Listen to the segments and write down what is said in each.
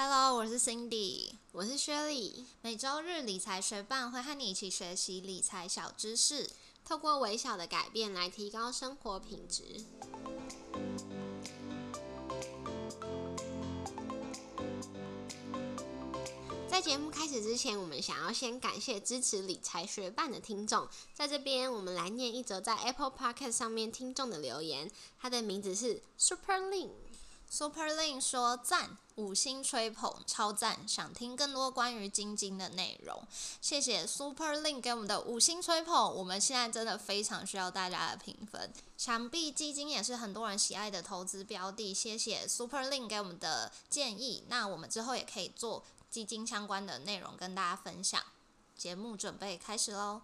Hello，我是 Cindy，我是薛丽。每周日理财学伴会和你一起学习理财小知识，透过微小的改变来提高生活品质。在节目开始之前，我们想要先感谢支持理财学伴的听众。在这边，我们来念一则在 Apple Podcast 上面听众的留言，他的名字是 Super Lin。Super Lin 说赞，五星吹捧，超赞！想听更多关于基金的内容，谢谢 Super Link 给我们的五星吹捧。我们现在真的非常需要大家的评分。想必基金也是很多人喜爱的投资标的，谢谢 Super Link 给我们的建议。那我们之后也可以做。基金相关的内容跟大家分享，节目准备开始喽。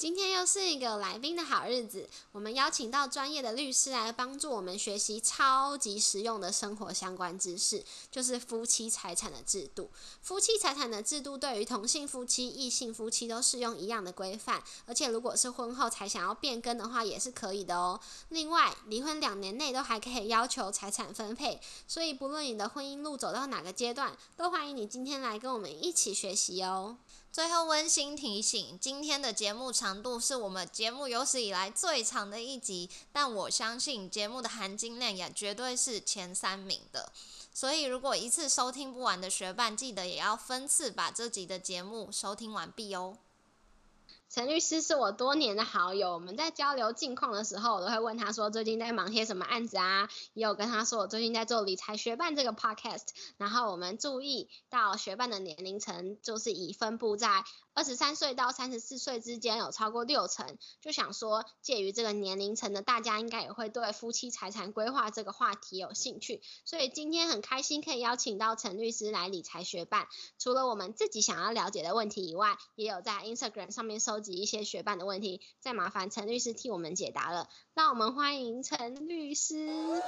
今天又是一个来宾的好日子，我们邀请到专业的律师来帮助我们学习超级实用的生活相关知识，就是夫妻财产的制度。夫妻财产的制度对于同性夫妻、异性夫妻都适用一样的规范，而且如果是婚后才想要变更的话，也是可以的哦。另外，离婚两年内都还可以要求财产分配，所以不论你的婚姻路走到哪个阶段，都欢迎你今天来跟我们一起学习哦。最后温馨提醒，今天的节目长度是我们节目有史以来最长的一集，但我相信节目的含金量也绝对是前三名的。所以如果一次收听不完的学伴，记得也要分次把这集的节目收听完毕哦。陈律师是我多年的好友，我们在交流近况的时候，我都会问他说最近在忙些什么案子啊，也有跟他说我最近在做理财学办这个 podcast，然后我们注意到学办的年龄层就是已分布在。二十三岁到三十四岁之间有超过六成，就想说介于这个年龄层的大家应该也会对夫妻财产规划这个话题有兴趣，所以今天很开心可以邀请到陈律师来理财学办。除了我们自己想要了解的问题以外，也有在 Instagram 上面收集一些学办的问题，再麻烦陈律师替我们解答了。那我们欢迎陈律师。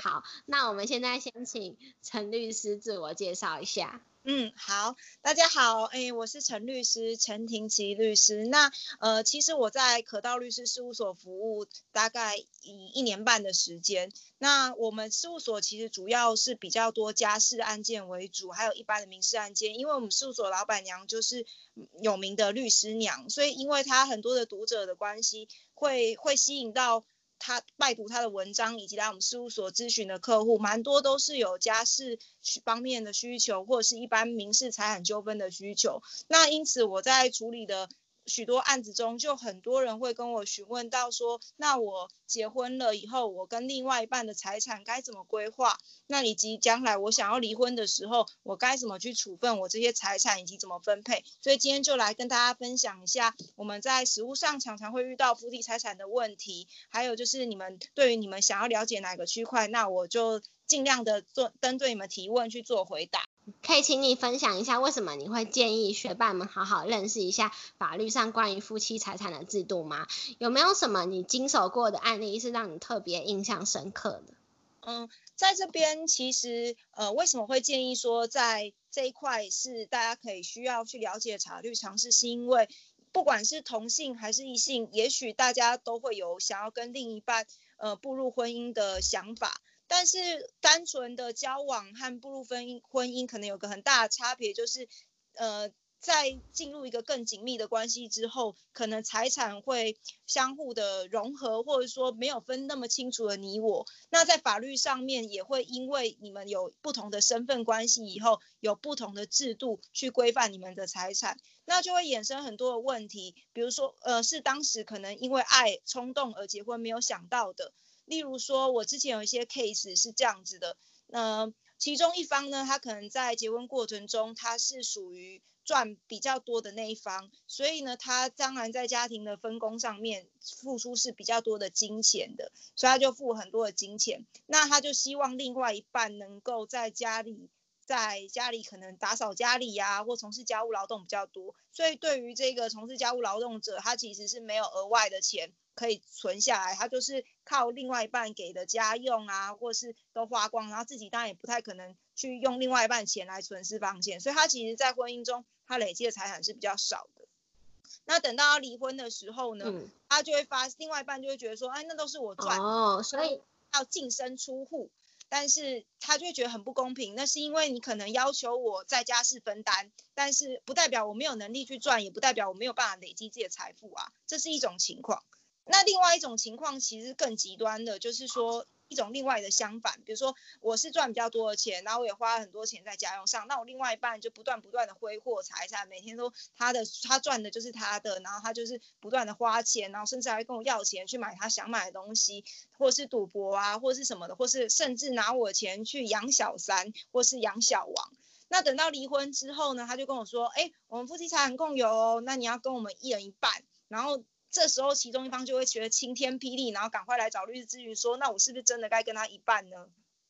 好，那我们现在先请陈律师自我介绍一下。嗯，好，大家好，哎，我是陈律师，陈庭琪律师。那呃，其实我在可道律师事务所服务大概一一年半的时间。那我们事务所其实主要是比较多家事案件为主，还有一般的民事案件。因为我们事务所老板娘就是有名的律师娘，所以因为她很多的读者的关系，会会吸引到。他拜读他的文章，以及来我们事务所咨询的客户，蛮多都是有家事方面的需求，或者是一般民事财产纠纷的需求。那因此我在处理的。许多案子中，就很多人会跟我询问到说，那我结婚了以后，我跟另外一半的财产该怎么规划？那以及将来我想要离婚的时候，我该怎么去处分我这些财产，以及怎么分配？所以今天就来跟大家分享一下，我们在实务上常常会遇到夫妻财产的问题，还有就是你们对于你们想要了解哪个区块，那我就尽量的做针对你们提问去做回答。可以请你分享一下，为什么你会建议学霸们好好认识一下法律上关于夫妻财产的制度吗？有没有什么你经手过的案例是让你特别印象深刻的？嗯，在这边其实呃，为什么会建议说在这一块是大家可以需要去了解法律常识，是因为不管是同性还是异性，也许大家都会有想要跟另一半呃步入婚姻的想法。但是单纯的交往和步入婚姻，婚姻可能有个很大的差别，就是，呃，在进入一个更紧密的关系之后，可能财产会相互的融合，或者说没有分那么清楚的你我。那在法律上面也会因为你们有不同的身份关系以后，有不同的制度去规范你们的财产，那就会衍生很多的问题，比如说，呃，是当时可能因为爱冲动而结婚没有想到的。例如说，我之前有一些 case 是这样子的，那其中一方呢，他可能在结婚过程中，他是属于赚比较多的那一方，所以呢，他当然在家庭的分工上面付出是比较多的金钱的，所以他就付很多的金钱，那他就希望另外一半能够在家里，在家里可能打扫家里呀，或从事家务劳动比较多，所以对于这个从事家务劳动者，他其实是没有额外的钱。可以存下来，他就是靠另外一半给的家用啊，或是都花光，然后自己当然也不太可能去用另外一半钱来存私房钱，所以他其实，在婚姻中，他累积的财产是比较少的。那等到他离婚的时候呢，他就会发，另外一半就会觉得说，哎，那都是我赚，哦，所以要净身出户。但是他就会觉得很不公平。那是因为你可能要求我在家是分担，但是不代表我没有能力去赚，也不代表我没有办法累积自己的财富啊，这是一种情况。那另外一种情况其实更极端的，就是说。一种另外的相反，比如说我是赚比较多的钱，然后我也花了很多钱在家用上，那我另外一半就不断不断的挥霍财产，每天都他的他赚的就是他的，然后他就是不断的花钱，然后甚至还跟我要钱去买他想买的东西，或是赌博啊，或是什么的，或是甚至拿我钱去养小三或是养小王。那等到离婚之后呢，他就跟我说，哎，我们夫妻财产共有哦，那你要跟我们一人一半，然后。这时候，其中一方就会觉得晴天霹雳，然后赶快来找律师咨询，说：“那我是不是真的该跟他一半呢？”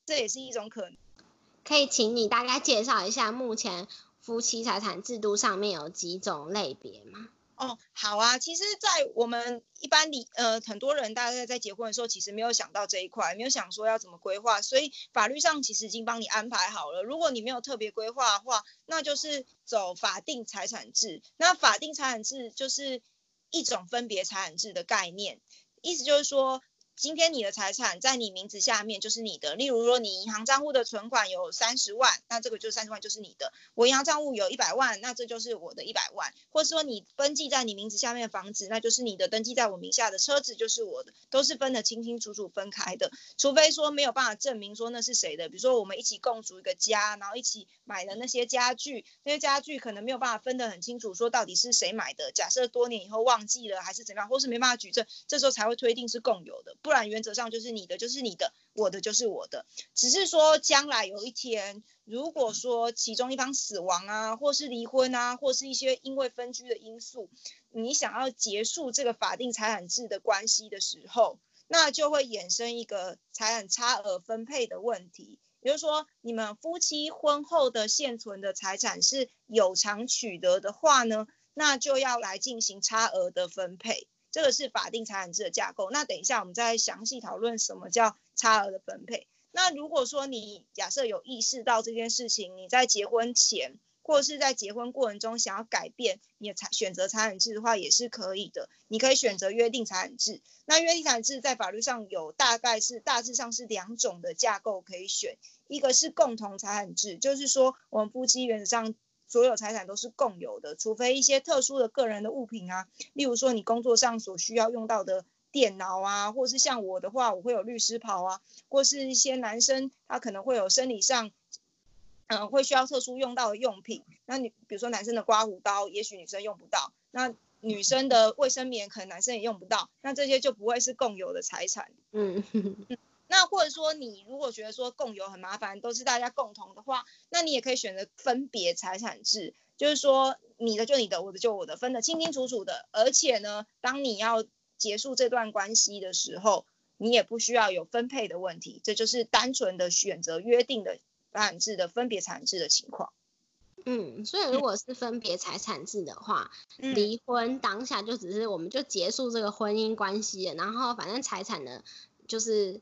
这也是一种可能。可以请你大概介绍一下目前夫妻财产制度上面有几种类别吗？哦，好啊。其实，在我们一般里，呃，很多人大概在结婚的时候，其实没有想到这一块，没有想说要怎么规划，所以法律上其实已经帮你安排好了。如果你没有特别规划的话，那就是走法定财产制。那法定财产制就是。一种分别财产制的概念，意思就是说。今天你的财产在你名字下面就是你的。例如说，你银行账户的存款有三十万，那这个就三十万就是你的。我银行账户有一百万，那这就是我的一百万。或者说，你登记在你名字下面的房子，那就是你的；登记在我名下的车子就是我的，都是分得清清楚楚分开的。除非说没有办法证明说那是谁的，比如说我们一起共组一个家，然后一起买的那些家具，那些家具可能没有办法分得很清楚，说到底是谁买的。假设多年以后忘记了还是怎样，或是没办法举证，这时候才会推定是共有的。不然原则上就是你的就是你的，我的就是我的。只是说将来有一天，如果说其中一方死亡啊，或是离婚啊，或是一些因为分居的因素，你想要结束这个法定财产制的关系的时候，那就会衍生一个财产差额分配的问题。也就是说，你们夫妻婚后的现存的财产是有偿取得的话呢，那就要来进行差额的分配。这个是法定财产制的架构。那等一下我们再详细讨论什么叫差额的分配。那如果说你假设有意识到这件事情，你在结婚前或是在结婚过程中想要改变你的财选择财产制的话，也是可以的。你可以选择约定财产制。那约定财产制在法律上有大概是大致上是两种的架构可以选，一个是共同财产制，就是说我们夫妻原则上。所有财产都是共有的，除非一些特殊的个人的物品啊，例如说你工作上所需要用到的电脑啊，或是像我的话，我会有律师袍啊，或是一些男生他可能会有生理上，嗯，会需要特殊用到的用品。那你比如说男生的刮胡刀，也许女生用不到；那女生的卫生棉，可能男生也用不到。那这些就不会是共有的财产。嗯。那或者说，你如果觉得说共有很麻烦，都是大家共同的话，那你也可以选择分别财产制，就是说你的就你的，我的就我的，分得清清楚楚的。而且呢，当你要结束这段关系的时候，你也不需要有分配的问题，这就是单纯的选择约定的财产制的分别财产制的情况。嗯，所以如果是分别财产制的话，离婚当下就只是我们就结束这个婚姻关系，然后反正财产呢就是。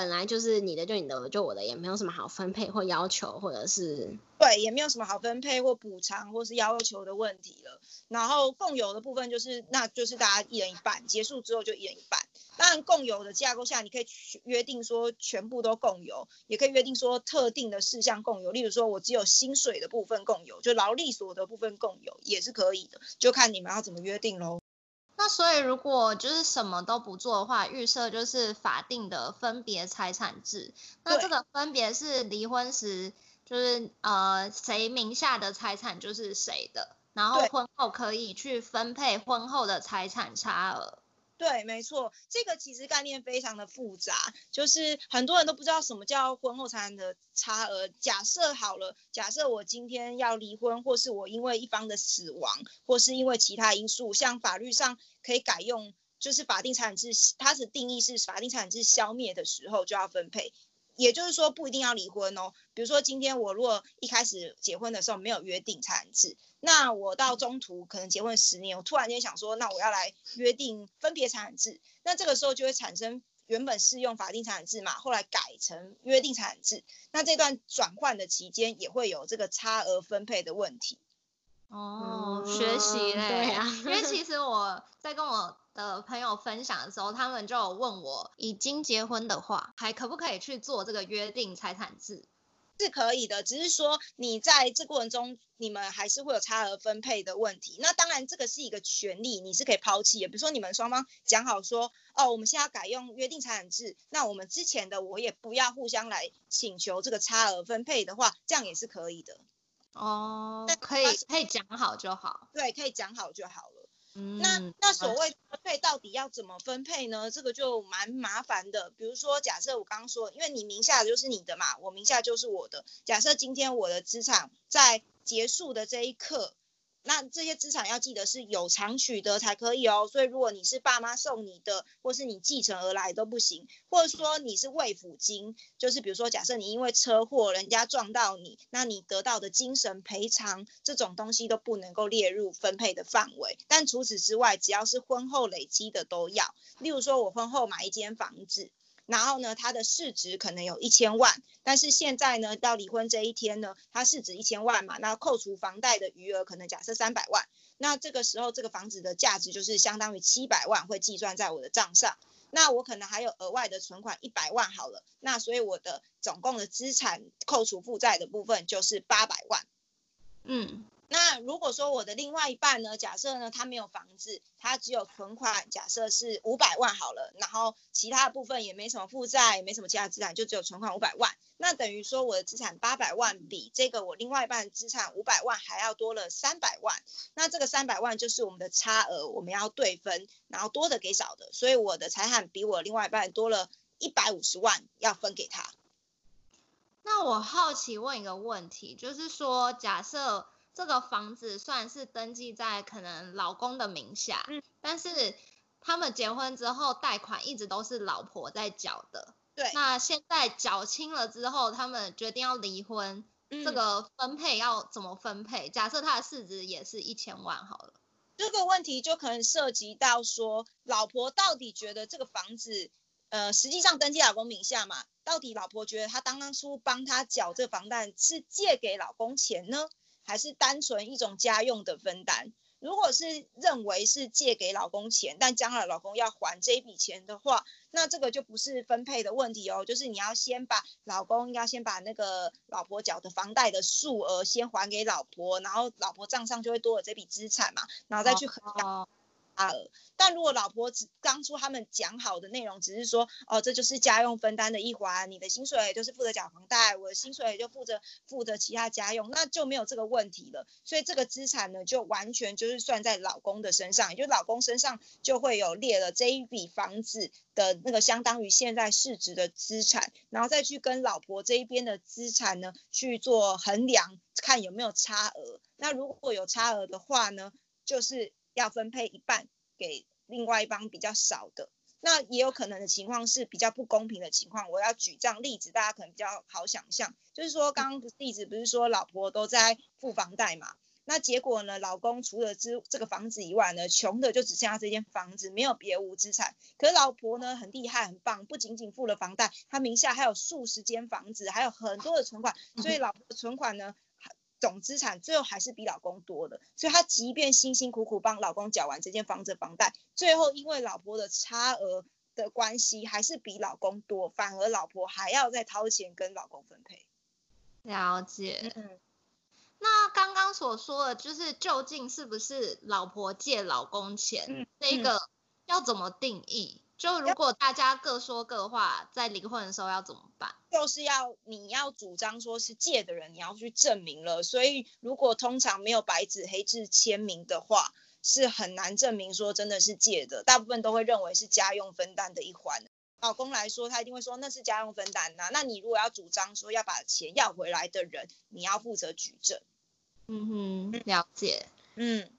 本来就是你的就你的，就我的，也没有什么好分配或要求，或者是对，也没有什么好分配或补偿或是要求的问题了。然后共有的部分就是，那就是大家一人一半，结束之后就一人一半。当然，共有的架构下，你可以约定说全部都共有，也可以约定说特定的事项共有。例如说，我只有薪水的部分共有，就劳力所得部分共有，也是可以的，就看你们要怎么约定喽。那所以，如果就是什么都不做的话，预设就是法定的分别财产制。那这个分别是离婚时，就是呃谁名下的财产就是谁的，然后婚后可以去分配婚后的财产差额。对，没错，这个其实概念非常的复杂，就是很多人都不知道什么叫婚后财产的差额。假设好了，假设我今天要离婚，或是我因为一方的死亡，或是因为其他因素，像法律上可以改用，就是法定财产制，它的定义是法定财产制消灭的时候就要分配。也就是说，不一定要离婚哦。比如说，今天我如果一开始结婚的时候没有约定财产制，那我到中途可能结婚十年，我突然间想说，那我要来约定分别财产制，那这个时候就会产生原本适用法定财产制嘛，后来改成约定财产制，那这段转换的期间也会有这个差额分配的问题。哦，嗯学习嘞，对啊因为其实我 在跟我的朋友分享的时候，他们就有问我，已经结婚的话，还可不可以去做这个约定财产制？是可以的，只是说你在这过程中，你们还是会有差额分配的问题。那当然，这个是一个权利，你是可以抛弃的。比如说，你们双方讲好说，哦，我们现在要改用约定财产制，那我们之前的我也不要互相来请求这个差额分配的话，这样也是可以的。哦那，可以可以讲好就好。对，可以讲好就好了。嗯，那那所谓分配到底要怎么分配呢？这个就蛮麻烦的。比如说，假设我刚刚说，因为你名下的就是你的嘛，我名下就是我的。假设今天我的资产在结束的这一刻，那这些资产要记得是有偿取得才可以哦。所以如果你是爸妈送你的，或是你继承而来都不行，或者说你是未抚金，就是比如说假设你因为车祸人家撞到你，那你得到的精神赔偿这种东西都不能够列入分配的范围。但除此之外，只要是婚后累积的都要。例如说，我婚后买一间房子。然后呢，它的市值可能有一千万，但是现在呢，到离婚这一天呢，它市值一千万嘛，那扣除房贷的余额可能假设三百万，那这个时候这个房子的价值就是相当于七百万会计算在我的账上，那我可能还有额外的存款一百万好了，那所以我的总共的资产扣除负债的部分就是八百万。嗯那如果说我的另外一半呢，假设呢他没有房子，他只有存款，假设是五百万好了，然后其他部分也没什么负债，也没什么其他资产，就只有存款五百万，那等于说我的资产八百万比这个我另外一半资产五百万还要多了三百万，那这个三百万就是我们的差额，我们要对分，然后多的给少的，所以我的财产比我另外一半多了一百五十万要分给他。那我好奇问一个问题，就是说，假设这个房子虽然是登记在可能老公的名下，嗯但是他们结婚之后贷款一直都是老婆在缴的。对，那现在缴清了之后，他们决定要离婚，这嗯个分配要怎么分配？假设他的市值也是一千万好了。这个问题就可能涉及到说，老婆到底觉得这个房子，呃，实际上登记老公名下嘛，到底老婆觉得她当初帮他缴这房贷是借给老公钱呢，还是单纯一种家用的分担？如果是认为是借给老公钱，但将来老公要还这一笔钱的话，那这个就不是分配的问题哦，就是你要先把老公要先把那个老婆缴的房贷的数额先还给老婆，然后老婆账上就会多了这笔资产嘛，然后再去衡量哦，额。但如果老婆只当初他们讲好的内容只是说，哦，这就是家用分担的一环，你的薪水就是负责缴房贷，我的薪水也就负责负责其他家用，那就没有这个问题了。所以这个资产呢，就完全就是算在老公的身上，也就老公身上就会有列了这一笔房子的那个相当于现在市值的资产，然后再去跟老婆这一边的资产呢去做衡量，看有没有差额。那如果有差额的话呢，就是要分配一半给另外一方比较少的。那也有可能的情况是比较不公平的情况，我要举这样例子，大家可能比较好想象。就是说，刚刚不是例子不是说老婆都在付房贷嘛？那结果呢，老公除了这这个房子以外呢，穷的就只剩下这间房子，没有别无资产。可是老婆呢，很厉害很棒，不仅仅付了房贷，她名下还有数十间房子，还有很多的存款，所以老婆的存款呢，总资产最后还是比老公多的，所以她即便辛辛苦苦帮老公缴完这间房子的房贷，最后因为老婆的差额的关系，还是比老公多，反而老婆还要再掏钱跟老公分配。了解。嗯，那刚刚所说的，就是究竟是不是老婆借老公钱，嗯这个要怎么定义？就如果大家各说各话，在离婚的时候要怎么办？就是要你要主张说是借的人，你要去证明了。所以如果通常没有白纸黑字签名的话，是很难证明说真的是借的。大部分都会认为是家用分担的一环。老公来说，他一定会说那是家用分担呐、那你如果要主张说要把钱要回来的人，你要负责举证。嗯哼，了解。嗯，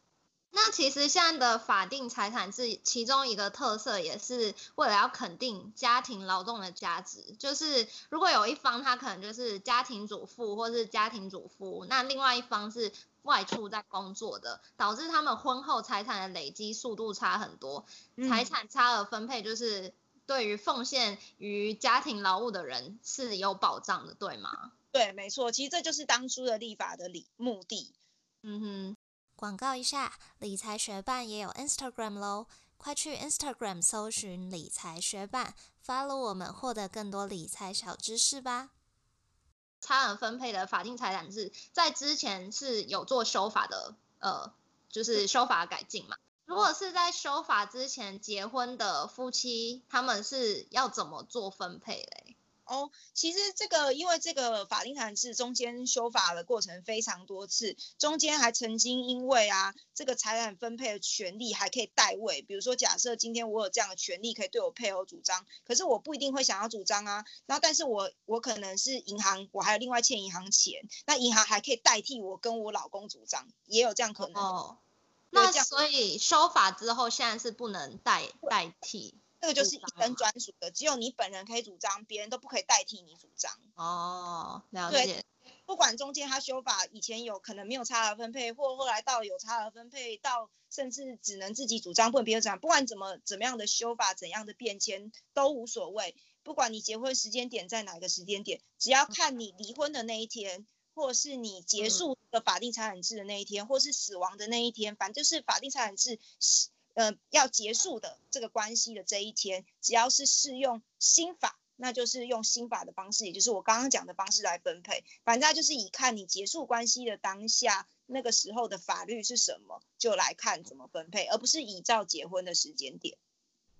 那其实现在的法定财产制，其中一个特色也是为了要肯定家庭劳动的价值，就是如果有一方他可能就是家庭主妇或是家庭主夫，那另外一方是外出在工作的，导致他们婚后财产的累积速度差很多，财嗯产差额分配就是对于奉献于家庭劳务的人是有保障的，对吗？对，没错，其实这就是当初的立法的理目的。嗯哼，广告一下，理财学伴也有 Instagram 喽，快去 Instagram 搜寻理财学伴，follow 我们，获得更多理财小知识吧。差额分配的法定财产制在之前是有做修法的，呃，就是修法改进嘛。如果是在修法之前结婚的夫妻，他们是要怎么做分配嘞？哦，其实这个因为这个法定财产制中间修法的过程非常多次，中间还曾经因为啊这个财产分配的权利还可以代位，比如说假设今天我有这样的权利可以对我配偶主张，可是我不一定会想要主张啊，然后但是我我可能是银行，我还有另外欠银行钱，那银行还可以代替我跟我老公主张，也有这样可能。哦，那所以修法之后现在是不能代代替。这个就是一人专属的，只有你本人可以主张，别人都不可以代替你主张。哦，了解。不管中间他修法以前有可能没有差额分配，或后来到有差额分配，到甚至只能自己主张，不能别人主张。不管怎么怎么样的修法，怎样的变迁都无所谓。不管你结婚时间点在哪个时间点，只要看你离婚的那一天，或是你结束的法定财产制的那一天，或是死亡的那一天，反正就是法定财产制。呃，要结束的这个关系的这一天，只要是适用新法，那就是用新法的方式，也就是我刚刚讲的方式来分配。反正就是以看你结束关系的当下那个时候的法律是什么，就来看怎么分配，而不是依照结婚的时间点。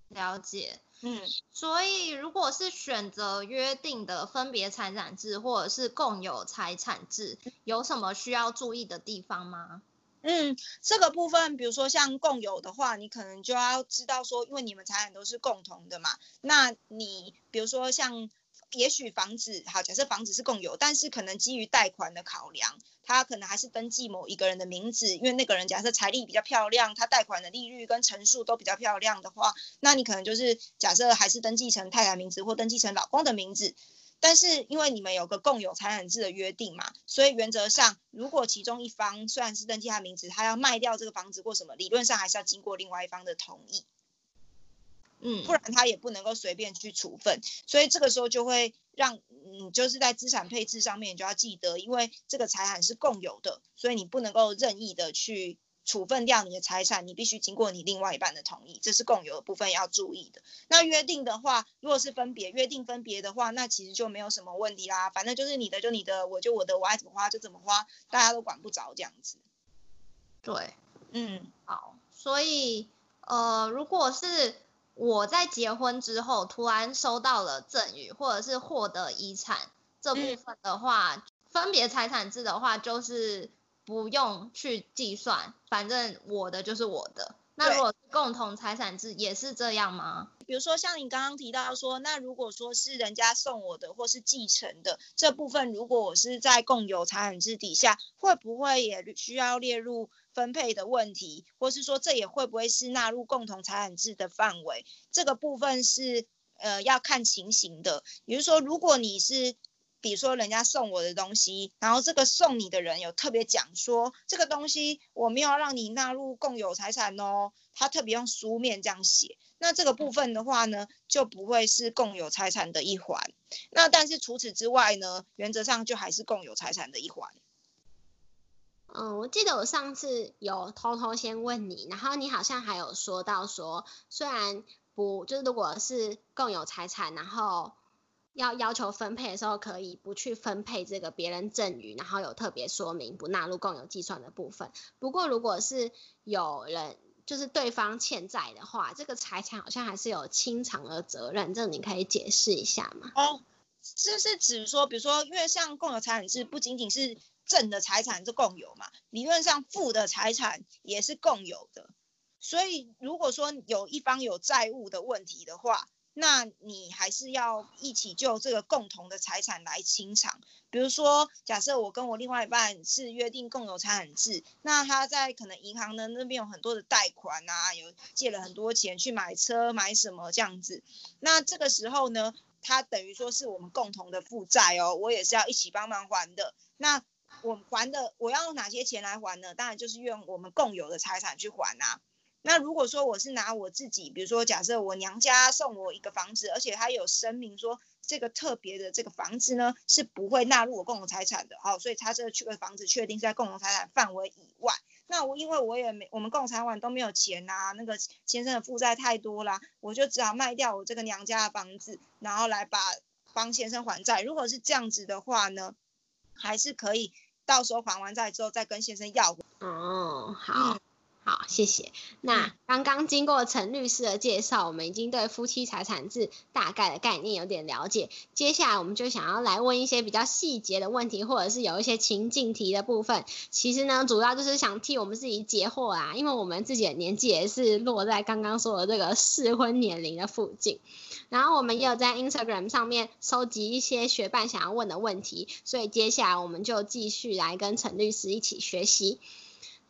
了解，嗯，所以如果是选择约定的分别财产制或者是共有财产制，有什么需要注意的地方吗？嗯，这个部分，比如说像共有的话，你可能就要知道说，因为你们财产都是共同的嘛，那你比如说像，也许房子，好，假设房子是共有，但是可能基于贷款的考量，他可能还是登记某一个人的名字，因为那个人假设财力比较漂亮，他贷款的利率跟成数都比较漂亮的话，那你可能就是假设还是登记成太太名字或登记成老公的名字。但是因为你们有个共有财产制的约定嘛，所以原则上，如果其中一方虽然是登记他名字，他要卖掉这个房子或什么，理论上还是要经过另外一方的同意，嗯，不然他也不能够随便去处分。所以这个时候就会让，你，就是在资产配置上面就要记得，因为这个财产是共有的，所以你不能够任意的去。处分掉你的财产，你必须经过你另外一半的同意，这是共有的部分要注意的。那约定的话，如果是分别约定分别的话，那其实就没有什么问题啦。反正就是你的就你的，我就我的，我爱怎么花就怎么花，大家都管不着这样子。对，嗯，好。所以，呃，如果是我在结婚之后突然收到了赠与，或者是获得遗产这部分的话，分别财产制的话就是。不用去计算，反正我的就是我的。那如果共同财产制也是这样吗？比如说像你刚刚提到说，那如果说是人家送我的或是继承的这部分，如果我是在共有财产制底下，会不会也需要列入分配的问题？或是说这也会不会是纳入共同财产制的范围？这个部分是呃要看情形的。比如说，如果你是比如说，人家送我的东西，然后这个送你的人有特别讲说，这个东西我没有让你纳入共有财产哦，他特别用书面这样写，那这个部分的话呢，就不会是共有财产的一环。那但是除此之外呢，原则上就还是共有财产的一环。嗯，我记得我上次有偷偷先问你，然后你好像还有说到说，虽然不就是如果是共有财产，然后。要要求分配的时候，可以不去分配这个别人赠与，然后有特别说明不纳入共有计算的部分。不过，如果是有人就是对方欠债的话，这个财产好像还是有清偿的责任，这你可以解释一下吗？哦，这是指说，比如说，因为像共有财产是不仅仅是正的财产是共有嘛，理论上负的财产也是共有的。所以，如果说有一方有债务的问题的话，那你还是要一起就这个共同的财产来清偿。比如说，假设我跟我另外一半是约定共有财产制，那他在可能银行的那边有很多的贷款啊，有借了很多钱去买车买什么这样子。那这个时候呢，他等于说是我们共同的负债哦，我也是要一起帮忙还的。那我还的我要用哪些钱来还呢？当然就是用我们共有的财产去还啊。那如果说我是拿我自己，比如说假设我娘家送我一个房子，而且他有声明说这个特别的这个房子呢是不会纳入我共同财产的，好，所以他这个这个房子确定是在共同财产范围以外。那我因为我也没我们共产完都没有钱呐，那个先生的负债太多啦，我就只好卖掉我这个娘家的房子，然后来把帮先生还债。如果是这样子的话呢，还是可以到时候还完债之后再跟先生要。哦，好。好，谢谢。那刚刚经过陈律师的介绍，我们已经对夫妻财产制大概的概念有点了解。接下来我们就想要来问一些比较细节的问题，或者是有一些情境题的部分。其实呢，主要就是想替我们自己解惑啊，因为我们自己的年纪也是落在刚刚说的这个适婚年龄的附近。然后我们也有在 Instagram 上面收集一些学伴想要问的问题，所以接下来我们就继续来跟陈律师一起学习。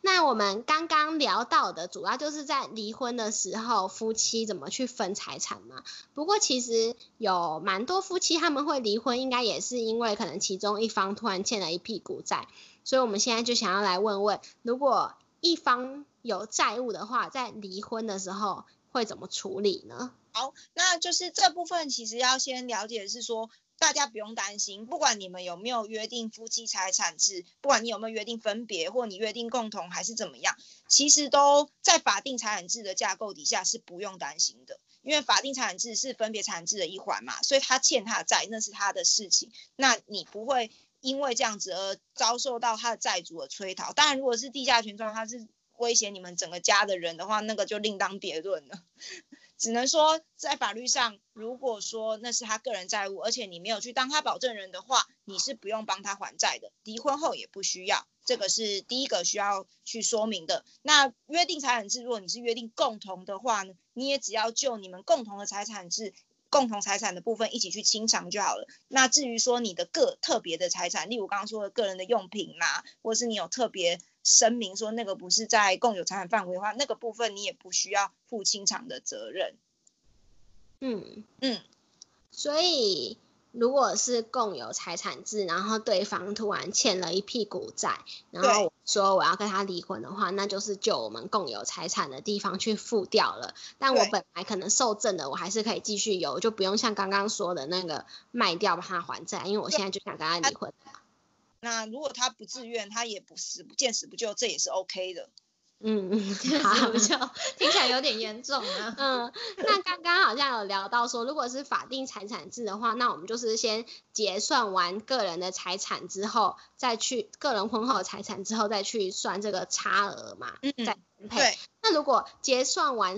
那我们刚刚聊到的，主要就是在离婚的时候，夫妻怎么去分财产嘛。不过其实有蛮多夫妻他们会离婚，应该也是因为可能其中一方突然欠了一屁股债。所以我们现在就想要来问问，如果一方有债务的话，在离婚的时候会怎么处理呢？好，那就是这部分其实要先了解是说。大家不用担心，不管你们有没有约定夫妻财产制，不管你有没有约定分别，或你约定共同还是怎么样，其实都在法定财产制的架构底下是不用担心的。因为法定财产制是分别财产制的一环嘛，所以他欠他的债那是他的事情，那你不会因为这样子而遭受到他的债主的催讨。当然，如果是地下权状，他是威胁你们整个家的人的话，那个就另当别论了。只能说，在法律上，如果说那是他个人债务，而且你没有去当他保证人的话，你是不用帮他还债的。离婚后也不需要，这个是第一个需要去说明的。那约定财产制，如果你是约定共同的话呢，你也只要就你们共同的财产制、共同财产的部分一起去清偿就好了。那至于说你的个特别的财产，例如刚刚说的个人的用品啦，或是你有特别。声明说那个不是在共有财产范围的话，那个部分你也不需要负清偿的责任。嗯嗯，所以如果是共有财产制，然后对方突然欠了一屁股债，然后说我要跟他离婚的话，那就是就我们共有财产的地方去付掉了。但我本来可能受赠的，我还是可以继续有，就不用像刚刚说的那个卖掉帮他还债，因为我现在就想跟他离婚。那如果他不自愿，他也不死不见死不救，这也是 OK 的。嗯嗯，好，不救听起来有点严重啊。嗯，那刚刚好像有聊到说，如果是法定财产制的话，那我们就是先结算完个人的财产之后，再去个人婚后财产之后再去算这个差额嘛，嗯再分配。那如果结算完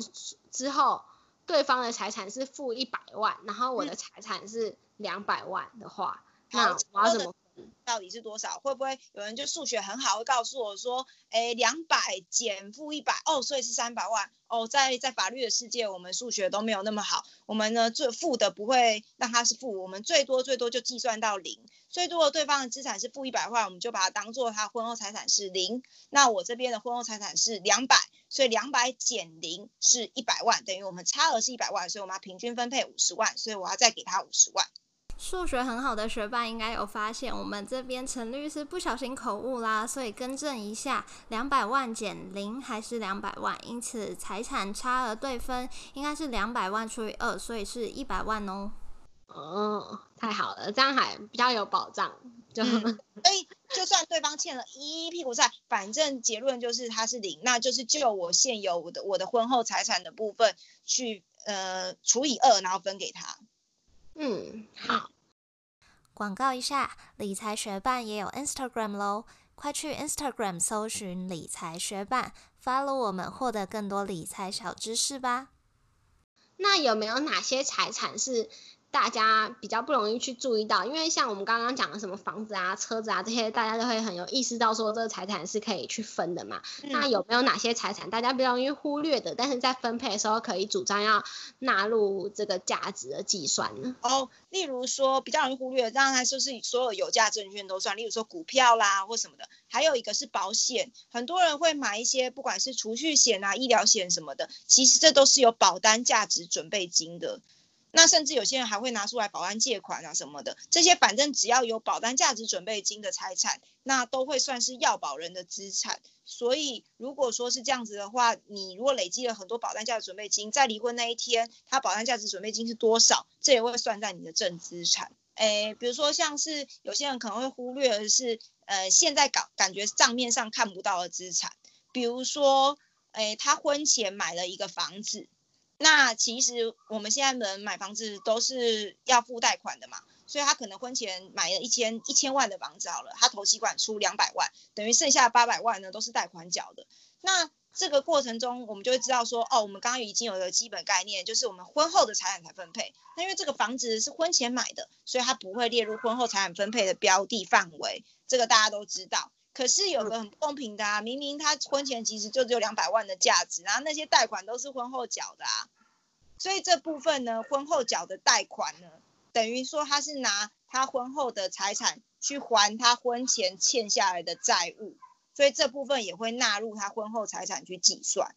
之后，对方的财产是负一百万，然后我的财产是两百万的话，那我要怎么？到底是多少？会不会有人就数学很好，会告诉我说，哎，两百减负一百，哦，所以是三百万。哦，在在法律的世界，我们数学都没有那么好。我们呢，最负的不会让它是负，我们最多最多就计算到零。最多的对方的资产是负一百万，我们就把它当做他婚后财产是零。那我这边的婚后财产是两百，所以两百减零是一百万，等于我们差额是一百万，所以我们要平均分配五十万，所以我要再给他五十万。数学很好的学霸应该有发现，我们这边陈律师不小心口误啦，所以更正一下，两百万减零还是两百万，因此财产差额对分应该是两百万除以二，所以是一百万哦。哦，太好了，这样还比较有保障。就 所以，就算对方欠了一屁股债，反正结论就是他是零，那就是就我现有我的我的婚后财产的部分去呃除以二，然后分给他。嗯，好。广告一下，理财学办也有 Instagram 喽，快去 Instagram 搜寻理财学办，follow 我们，获得更多理财小知识吧。那有没有哪些财产是？大家比较不容易去注意到，因为像我们刚刚讲的什么房子啊、车子啊这些，大家都会很有意识到说这个财产是可以去分的嘛。那有没有哪些财产大家比较容易忽略的，但是在分配的时候可以主张要纳入这个价值的计算呢？哦，例如说比较容易忽略，当然就是所有有价证券都算，例如说股票啦或什么的。还有一个是保险，很多人会买一些不管是储蓄险啊、医疗险什么的，其实这都是有保单价值准备金的。那甚至有些人还会拿出来保安借款啊什么的，这些反正只要有保单价值准备金的财产，那都会算是要保人的资产。所以如果说是这样子的话，你如果累积了很多保单价值准备金，在离婚那一天，他保单价值准备金是多少，这也会算在你的正资产。诶，比如说像是有些人可能会忽略的是，呃，现在感感觉账面上看不到的资产。比如说，哎，他婚前买了一个房子，那其实我们现在人买房子都是要付贷款的嘛，所以他可能婚前买了一千一千万的房子好了，他头期款出两百万，等于剩下八百万呢都是贷款缴的。那这个过程中，我们就会知道说，哦，我们刚刚已经有一个基本概念，就是我们婚后的财产才分配。那因为这个房子是婚前买的，所以它不会列入婚后财产分配的标的范围，这个大家都知道。可是有个很不公平的啊，明明他婚前其实就只有两百万的价值，然后那些贷款都是婚后缴的啊，所以这部分呢，婚后缴的贷款呢，等于说他是拿他婚后的财产去还他婚前欠下来的债务，所以这部分也会纳入他婚后财产去计算。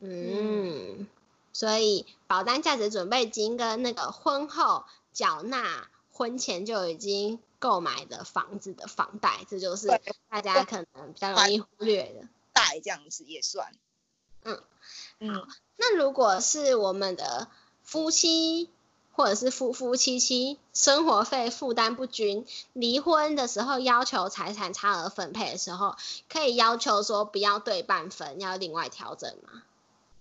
嗯，所以保单价值准备金跟那个婚后缴纳婚前就已经。购买的房子的房贷，这就是大家可能比较容易忽略的贷，这样子也算。嗯嗯，那如果是我们的夫妻或者是夫夫妻妻生活费负担不均，离婚的时候要求财产差额分配的时候，可以要求说不要对半分，要另外调整吗？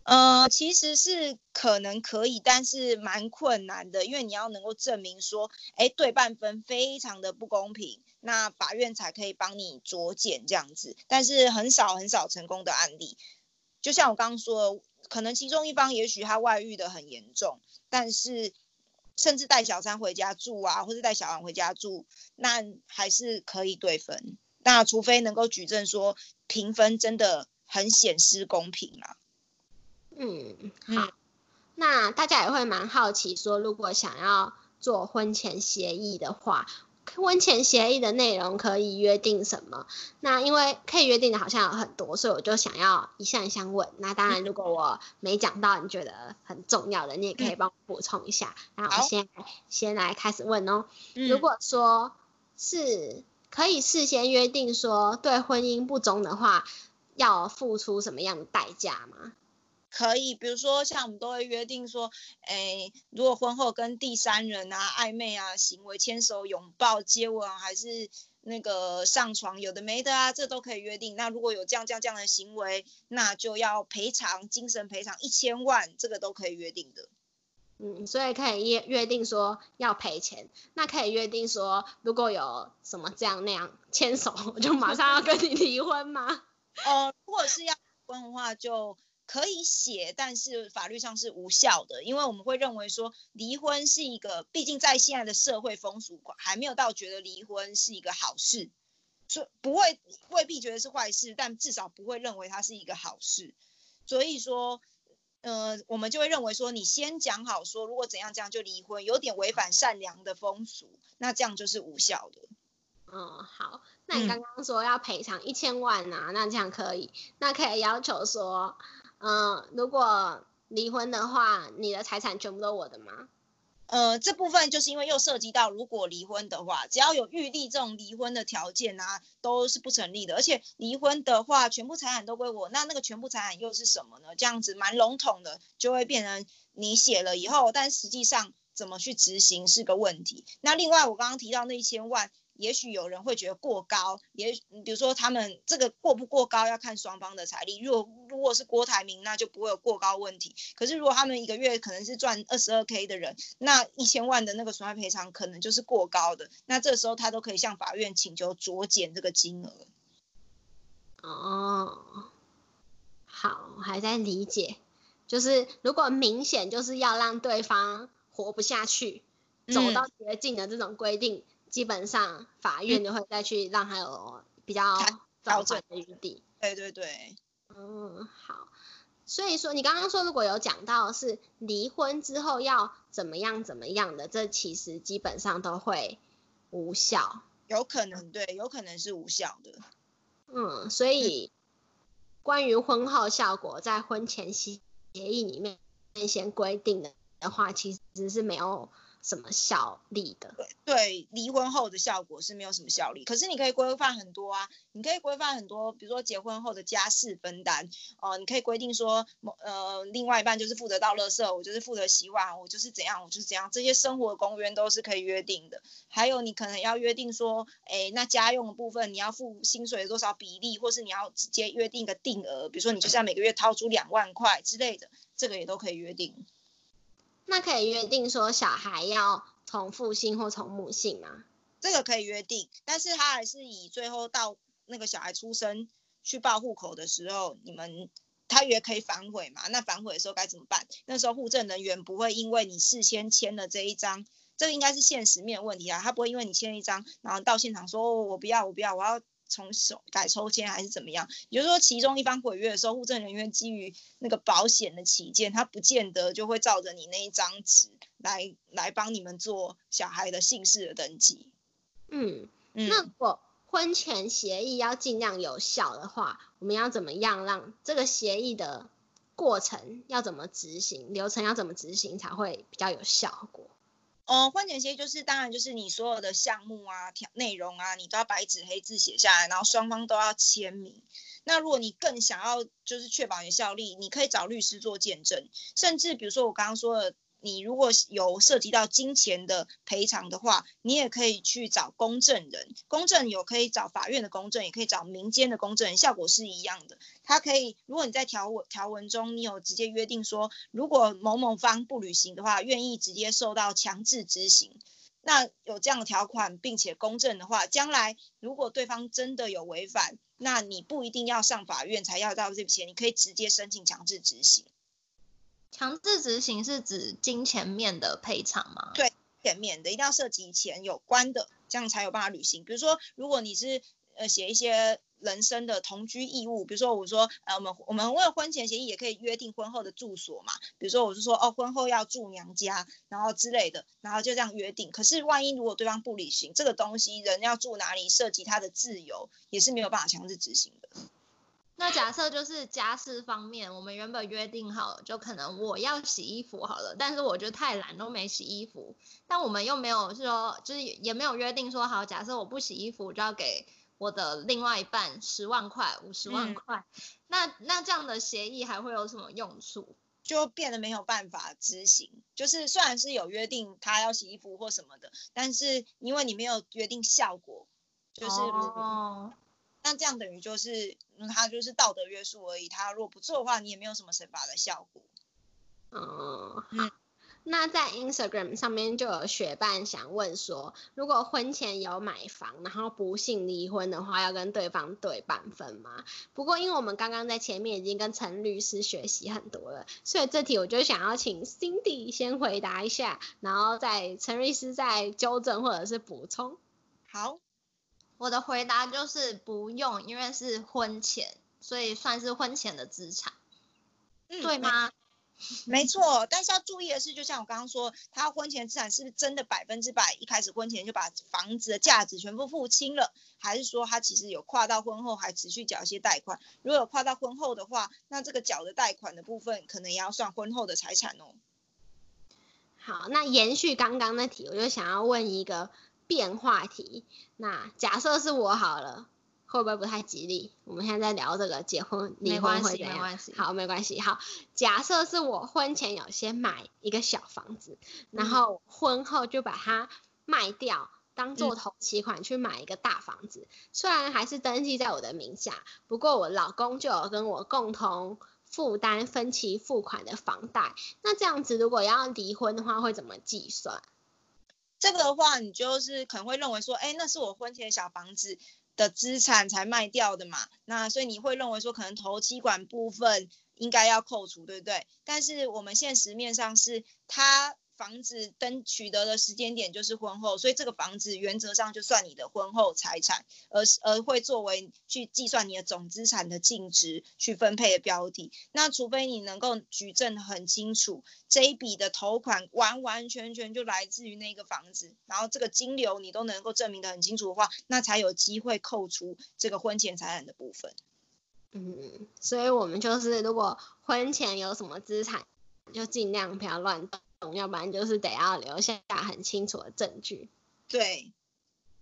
呃，其实是可能可以，但是蛮困难的，因为你要能够证明说，哎，对半分非常的不公平，那法院才可以帮你酌减这样子。但是很少很少成功的案例，就像我刚刚说，可能其中一方也许他外遇的很严重，但是甚至带小三回家住啊，或者带小王回家住，那还是可以对分。那除非能够举证说评分真的很显失公平啦。嗯，好。那大家也会蛮好奇，说如果想要做婚前协议的话，婚前协议的内容可以约定什么？那因为可以约定的好像有很多，所以我就想要一项一项问。那当然，如果我没讲到你觉得很重要的，你也可以帮我补充一下。那我先先来开始问哦。如果说是可以事先约定说对婚姻不忠的话，要付出什么样的代价吗？可以，比如说像我们都会约定说，哎，如果婚后跟第三人啊暧昧啊行为，牵手、拥抱、接吻，还是那个上床，有的没的啊，这都可以约定。那如果有这样这样这样的行为，那就要赔偿精神赔偿一千万，这个都可以约定的。嗯，所以可以约约定说要赔钱，那可以约定说如果有什么这样那样牵手，我就马上要跟你离婚吗？哦，如果是要婚的话就。可以写，但是法律上是无效的，因为我们会认为说离婚是一个，毕竟在现在的社会风俗还没有到觉得离婚是一个好事，所不会未必觉得是坏事，但至少不会认为它是一个好事。所以说，呃，我们就会认为说，你先讲好说，如果怎样这样就离婚，有点违反善良的风俗，那这样就是无效的。嗯，好，那你刚刚说要赔偿一千万啊，那这样可以，那可以要求说。嗯，如果离婚的话，你的财产全部都我的吗？呃，这部分就是因为又涉及到，如果离婚的话，只要有预立这种离婚的条件啊，都是不成立的。而且离婚的话，全部财产都归我，那那个全部财产又是什么呢？这样子蛮笼统的，就会变成你写了以后，但实际上怎么去执行是个问题。那另外，我刚刚提到那一千万。也许有人会觉得过高，也比如说他们这个过不过高要看双方的财力。如果如果是郭台铭，那就不会有过高问题。可是如果他们一个月可能是赚二十二 k 的人，那一千万的那个损害赔偿可能就是过高的。那这时候他都可以向法院请求酌减这个金额。哦，好，还在理解，就是如果明显就是要让对方活不下去，走到绝境的这种规定。基本上法院就会再去让他有比较调整的余地。对对对，嗯，好。所以说你刚刚说如果有讲到是离婚之后要怎么样怎么样的，这其实基本上都会无效。有可能对，有可能是无效的。嗯，所以关于婚后效果，在婚前协协议里面先规定的的话，其实是没有什么效力的。对离婚后的效果是没有什么效力，可是你可以规范很多啊，你可以规范很多，比如说结婚后的家事分担哦、你可以规定说，某呃，另外一半就是负责倒垃圾，我就是负责洗碗，我就是怎样，我就是怎样，这些生活公约都是可以约定的。还有你可能要约定说，哎，那家用的部分你要付薪水多少比例，或是你要直接约定个定额，比如说你就像每个月掏出两万块之类的，这个也都可以约定。那可以约定说小孩要从父姓或从母姓吗？这个可以约定，但是他还是以最后到那个小孩出生去报户口的时候，你们他也可以反悔嘛？那反悔的时候该怎么办？那时候户政人员不会因为你事先签了这一张，这个应该是现实面的问题啊，他不会因为你签一张，然后到现场说、哦我不要，我不要，我要。从手改抽签还是怎么样？也就是说，其中一方毁约的时候，户政人员基于那个保险的起见，他不见得就会照着你那一张纸来来帮你们做小孩的姓氏的登记。嗯，嗯，那如果婚前协议要尽量有效的话，我们要怎么样让这个协议的过程要怎么执行，流程要怎么执行才会比较有效果？哦，婚前协议就是，当然就是你所有的项目啊、条内容啊，你都要白纸黑字写下来，然后双方都要签名。那如果你更想要就是确保你效力，你可以找律师做见证，甚至比如说我刚刚说的，你如果有涉及到金钱的赔偿的话，你也可以去找公证人，公证有可以找法院的公证，也可以找民间的公证人，效果是一样的。它可以，如果你在条文条文中你有直接约定说，如果某某方不履行的话，愿意直接受到强制执行。那有这样的条款，并且公证的话，将来如果对方真的有违反，那你不一定要上法院才要到这笔钱，你可以直接申请强制执行。强制执行是指金钱面的赔偿吗？对前面的一定要涉及钱有关的，这样才有办法履行。比如说，如果你是呃写一些人生的同居义务，比如说我说呃我们我们为了婚前协议也可以约定婚后的住所嘛，比如说我是说哦婚后要住娘家，然后之类的，然后就这样约定。可是万一如果对方不履行这个东西，人要住哪里涉及他的自由，也是没有办法强制执行的。那假设就是家事方面，我们原本约定好，就可能我要洗衣服好了，但是我就太懒都没洗衣服，但我们又没有说，就是也没有约定说好，假设我不洗衣服，就要给我的另外一半十万块、五十万嗯块，那那这样的协议还会有什么用处？就变得没有办法执行。就是虽然是有约定他要洗衣服或什么的，但是因为你没有约定效果，就是、哦，那这样等于就是嗯他就是道德约束而已。他如果不做的话，你也没有什么惩罚的效果。哦，嗯好。那在 Instagram 上面就有学伴想问说，如果婚前有买房，然后不幸离婚的话，要跟对方对半分吗？不过因为我们刚刚在前面已经跟陈律师学习很多了，所以这题我就想要请 Cindy 先回答一下，然后再陈律师再纠正或者是补充。好，我的回答就是不用，因为是婚前，所以算是婚前的资产，嗯对吗？没错，但是要注意的是，就像我刚刚说，他婚前资产是不是真的百分之百一开始婚前就把房子的价值全部付清了，还是说他其实有跨到婚后还持续缴一些贷款？如果有跨到婚后的话，那这个缴的贷款的部分可能也要算婚后的财产哦。好，那延续刚刚那题，我就想要问一个变化题。那假设是我好了，会不会不太吉利？我们现在在聊这个结婚、离婚会怎样？没关系。好，没关系。好，假设是我婚前有先买一个小房子，然嗯后婚后就把它卖掉，当做头期款去买一个大房子。虽然还是登记在我的名下，不过我老公就有跟我共同负担分期付款的房贷。那这样子，如果要离婚的话，会怎么计算？这个的话，你就是可能会认为说，哎，那是我婚前小房子的资产才卖掉的嘛，那所以你会认为说，可能头期款部分应该要扣除，对不对？但是我们现实面上是，他房子登取得的时间点就是婚后，所以这个房子原则上就算你的婚后财产，而是而会作为去计算你的总资产的净值去分配的标的。那除非你能够举证很清楚，这一笔的头款完完全全就来自于那个房子，然后这个金流你都能够证明的很清楚的话，那才有机会扣除这个婚前财产的部分。嗯，所以我们就是如果婚前有什么资产，就尽量不要乱动，要不然就是得要留下很清楚的证据。对，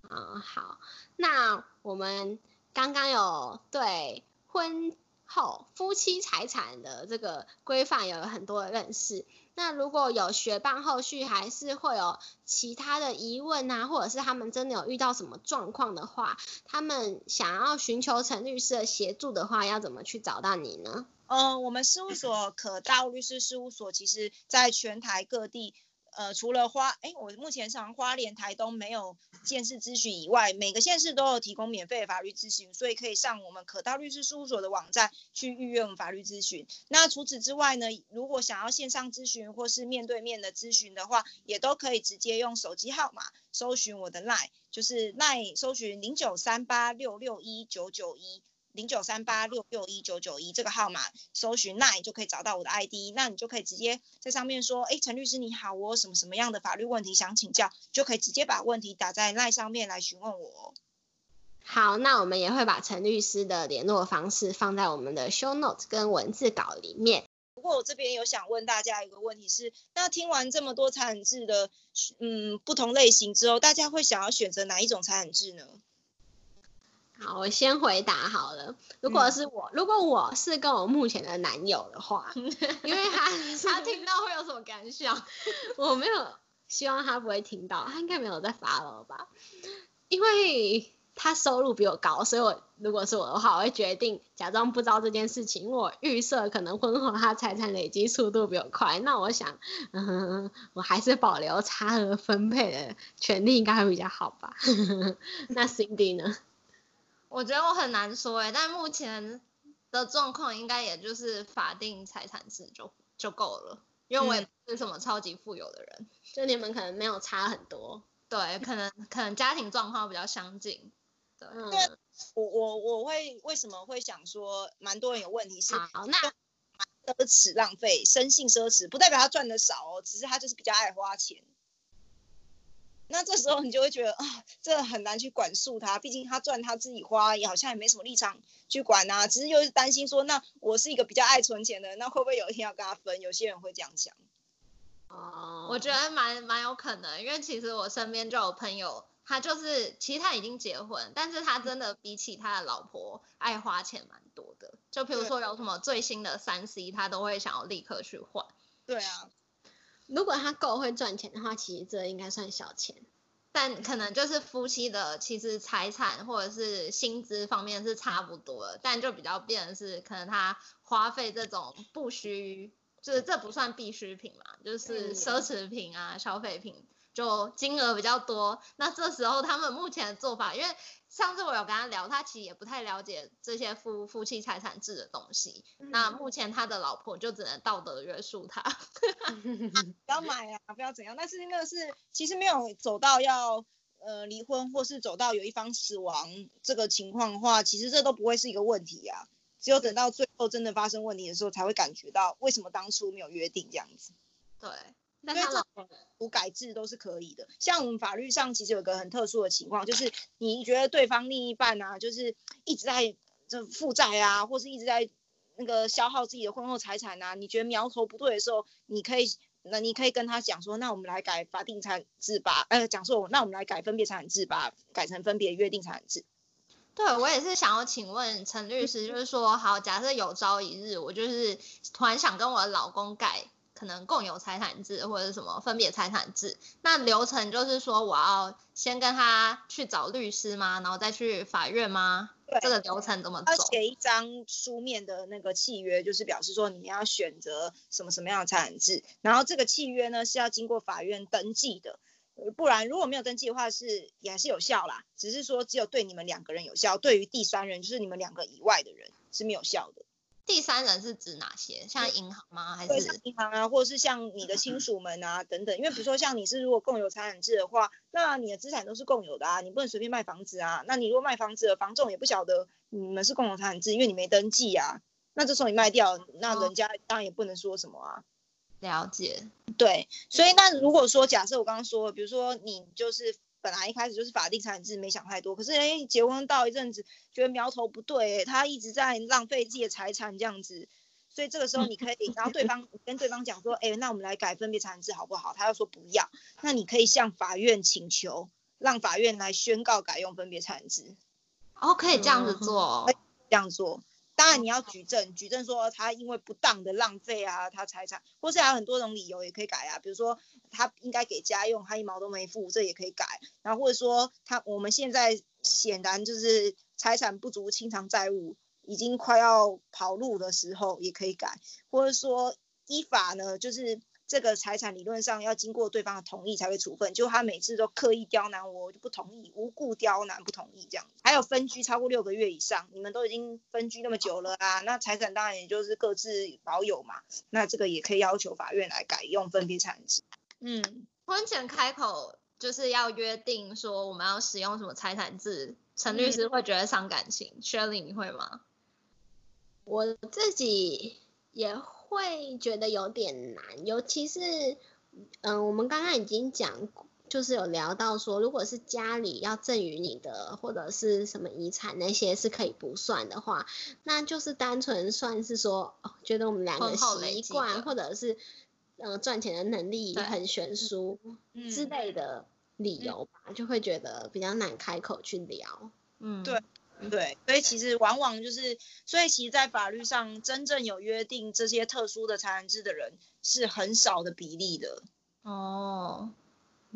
嗯，好，那我们刚刚有对婚后夫妻财产的这个规范有很多的认识。那如果有学伴后续还是会有其他的疑问啊，或者是他们真的有遇到什么状况的话，他们想要寻求陈律师的协助的话，要怎么去找到你呢？嗯，我们事务所可大陆律师事务所，其实在全台各地。呃，除了花，哎，我目前上花莲、台东没有县市咨询以外，每个县市都有提供免费的法律咨询，所以可以上我们可道律师事务所的网站去预约我们法律咨询。那除此之外呢，如果想要线上咨询或是面对面的咨询的话，也都可以直接用手机号码搜寻我的 line，就是 line 搜寻零九三八六六一九九一。零九三八六六一九九一这个号码，搜寻 Line 就可以找到我的 ID，那你就可以直接在上面说，哎，陈律师你好，我有什么什么样的法律问题想请教，就可以直接把问题打在 Line 上面来询问我。好，那我们也会把陈律师的联络方式放在我们的 Show Notes 跟文字稿里面。不过我这边有想问大家一个问题是，那听完这么多财产制的，嗯，不同类型之后，大家会想要选择哪一种财产制呢？好，我先回答好了。如果是我，如果我是跟我目前的男友的话，因为他 他听到会有什么感想？我没有希望他不会听到，他应该没有在发了吧？因为他收入比我高，所以我如果是我的话，我会决定假装不知道这件事情。因为我预设可能婚后他财产累积速度比我快，那我想，嗯，我还是保留差额分配的权利应该会比较好吧？那 Cindy 呢？我觉得我很难说哎，但目前的状况应该也就是法定财产制就就够了，因为我也不是什么超级富有的人，就你们可能没有差很多，对，可能可能家庭状况比较相近，对。我我我会为什么会想说，蛮多人有问题是，好，那奢侈浪费，生性奢侈，不代表他赚的少哦，只是他就是比较爱花钱。那这时候你就会觉得啊，这很难去管束他，毕竟他赚他自己花，也好像也没什么立场去管啊。只是又是担心说，那我是一个比较爱存钱的人，那会不会有一天要跟他分？有些人会这样想。哦，我觉得蛮蛮有可能，因为其实我身边就有朋友，他就是其实他已经结婚，但是他真的比起他的老婆爱花钱蛮多的。就比如说有什么最新的三 C，他都会想要立刻去换。对啊。如果他够会赚钱的话，其实这应该算小钱，但可能就是夫妻的其实财产或者是薪资方面是差不多的，但就比较变的是可能他花费这种不需，就是这不算必需品嘛，就是奢侈品啊消费品。就金额比较多，那这时候他们目前的做法，因为上次我有跟他聊，他其实也不太了解这些夫夫妻财产制的东西。那目前他的老婆就只能道德约束他，不要买啊，不要怎样。但是那个是其实没有走到要呃离婚，或是走到有一方死亡这个情况的话，其实这都不会是一个问题啊。只有等到最后真的发生问题的时候，才会感觉到为什么当初没有约定这样子。对。那他老婆无改制都是可以的。像我们法律上其实有个很特殊的情况，就是你觉得对方另一半啊，就是一直在这负债啊，或是一直在那个消耗自己的婚后财产啊，你觉得苗头不对的时候，你可以那你可以跟他讲说，那我们来改法定财产制吧，呃，讲说那我们来改分别财产制吧，改成分别约定财产制。对，我也是想要请问陈律师，就是说，好，假设有朝一日我就是突然想跟我的老公改。可能共有财产制或者什么分别财产制，那流程就是说我要先跟他去找律师吗？然后再去法院吗？对，这个流程怎么走？要写一张书面的那个契约，就是表示说你要选择什么什么样的财产制，然后这个契约呢是要经过法院登记的，不然如果没有登记的话是也还是有效啦，只是说只有对你们两个人有效，对于第三人就是你们两个以外的人是没有效的。第三人是指哪些？像银行吗？还是银行啊，或者是像你的亲属们啊等等？因为比如说像你是如果共有财产制的话，那你的资产都是共有的啊，你不能随便卖房子啊。那你如果卖房子，房仲也不晓得你们是共有财产制，因为你没登记啊。那这时候你卖掉，那人家当然也不能说什么啊。了解。对，所以那如果说假设我刚刚说，比如说你就是。本来一开始就是法定财产制，没想太多。可是哎，结婚到一阵子，觉得苗头不对，他一直在浪费自己的财产这样子，所以这个时候你可以，然后对方跟对方讲说，哎，那我们来改分别财产制好不好？他要说不要，那你可以向法院请求，让法院来宣告改用分别财产制。哦，可以这样子做，这样做。当然你要举证，举证说他因为不当的浪费啊，他财产，或是还有很多种理由也可以改啊。比如说他应该给家用，他一毛都没付，这也可以改。然后或者说他我们现在显然就是财产不足，清偿债务已经快要跑路的时候，也可以改。或者说依法呢，就是。这个财产理论上要经过对方的同意才会处分，就他每次都刻意刁难我，我就不同意，无故刁难不同意这样。还有分居超过六个月以上，你们都已经分居那么久了啊，那财产当然也就是各自保有嘛。那这个也可以要求法院来改用分别产制。嗯，婚前开口就是要约定说我们要使用什么财产制，陈律师会觉得伤感情，Shirley 你会吗？我自己也。会觉得有点难，尤其是，嗯，我们刚刚已经讲，就是有聊到说，如果是家里要赠与你的，或者是什么遗产那些是可以不算的话，那就是单纯算是说，哦，觉得我们两个习惯，或者是，呃，赚钱的能力很悬殊之类的理由吧，就会觉得比较难开口去聊。嗯，对。对，所以其实往往就是，所以其实，在法律上真正有约定这些特殊的财产制的人是很少的比例的。哦，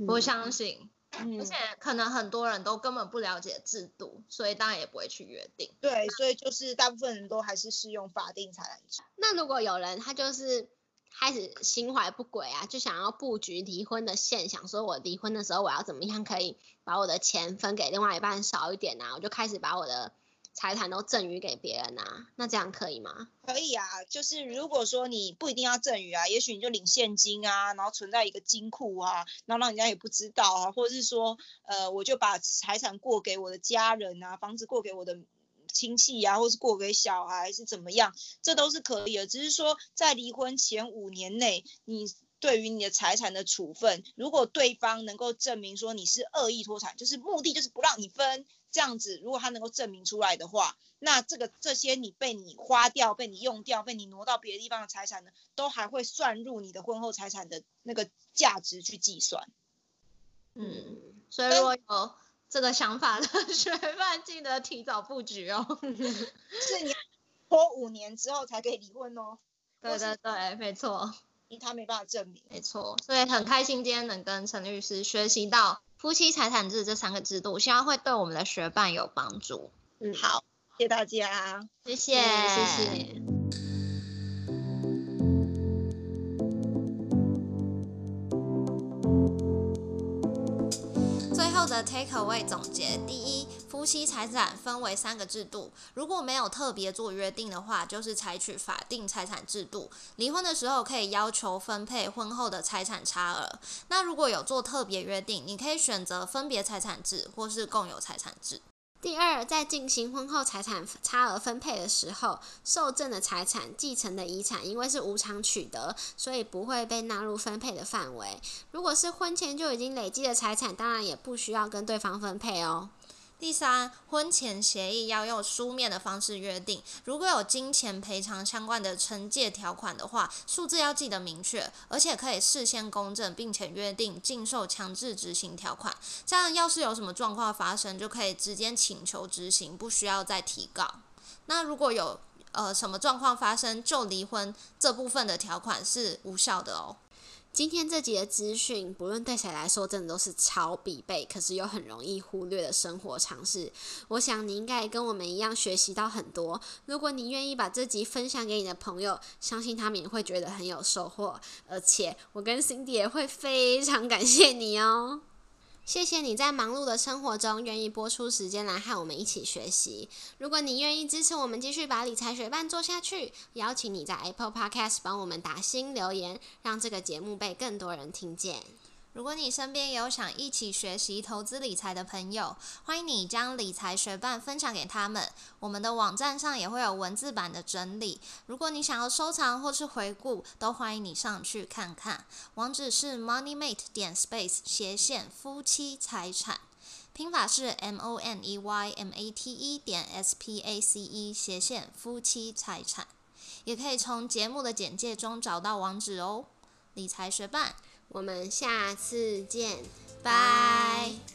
我相信，而且可能很多人都根本不了解制度，所以当然也不会去约定。对，所以就是大部分人都还是适用法定财产制。那如果有人他就是开始心怀不轨啊，就想要布局离婚的现象，说我离婚的时候我要怎么样可以？把我的钱分给另外一半少一点啊，我就开始把我的财产都赠与给别人啊，那这样可以吗？可以啊，就是如果说你不一定要赠与啊，也许你就领现金啊，然后存在一个金库啊，然后让人家也不知道啊，或者是说，呃，我就把财产过给我的家人啊，房子过给我的亲戚啊，或是过给小孩是怎么样，这都是可以的，只是说在离婚前五年内你。对于你的财产的处分，如果对方能够证明说你是恶意脱产，就是目的就是不让你分这样子，如果他能够证明出来的话，那这个这些你被你花掉、被你用掉、被你挪到别的地方的财产呢，都还会算入你的婚后财产的那个价值去计算。嗯，所以如果有这个想法的 学伴，记得提早布局哦。是你拖五年之后才可以离婚哦。对对对，没错。他没办法证明，没错，所以很开心今天能跟陈律师学习到夫妻财产制这三个制度，希望会对我们的学伴有帮助。嗯，好，谢谢大家，谢谢，谢谢。的 take away 总结：第一。夫妻财产分为三个制度，如果没有特别做约定的话，就是采取法定财产制度。离婚的时候可以要求分配婚后的财产差额。那如果有做特别约定，你可以选择分别财产制或是共有财产制。第二，在进行婚后财产差额分配的时候，受赠的财产、继承的遗产，因为是无偿取得，所以不会被纳入分配的范围。如果是婚前就已经累积的财产，当然也不需要跟对方分配哦。第三，婚前协议要用书面的方式约定。如果有金钱赔偿相关的惩戒条款的话，数字要记得明确，而且可以事先公证，并且约定禁售强制执行条款。这样，要是有什么状况发生，就可以直接请求执行，不需要再提告。那如果有呃什么状况发生，就离婚这部分的条款是无效的哦。今天这集的资讯，不论对谁来说，真的都是超必备，可是又很容易忽略的生活常识。我想你应该跟我们一样学习到很多。如果你愿意把这集分享给你的朋友，相信他们也会觉得很有收获。而且我跟 Cindy 也会非常感谢你哦。谢谢你在忙碌的生活中愿意播出时间来和我们一起学习。如果你愿意支持我们继续把理财学伴做下去，邀请你在 Apple Podcast 帮我们打新留言，让这个节目被更多人听见。如果你身边有想一起学习投资理财的朋友，欢迎你将理财学伴分享给他们。我们的网站上也会有文字版的整理。如果你想要收藏或是回顾，都欢迎你上去看看。网址是 moneymate 点 space 斜线夫妻财产，拼法是 m o n e y m a t e 点 s p a c e 斜线夫妻财产。也可以从节目的简介中找到网址哦。理财学伴，我们下次见，拜。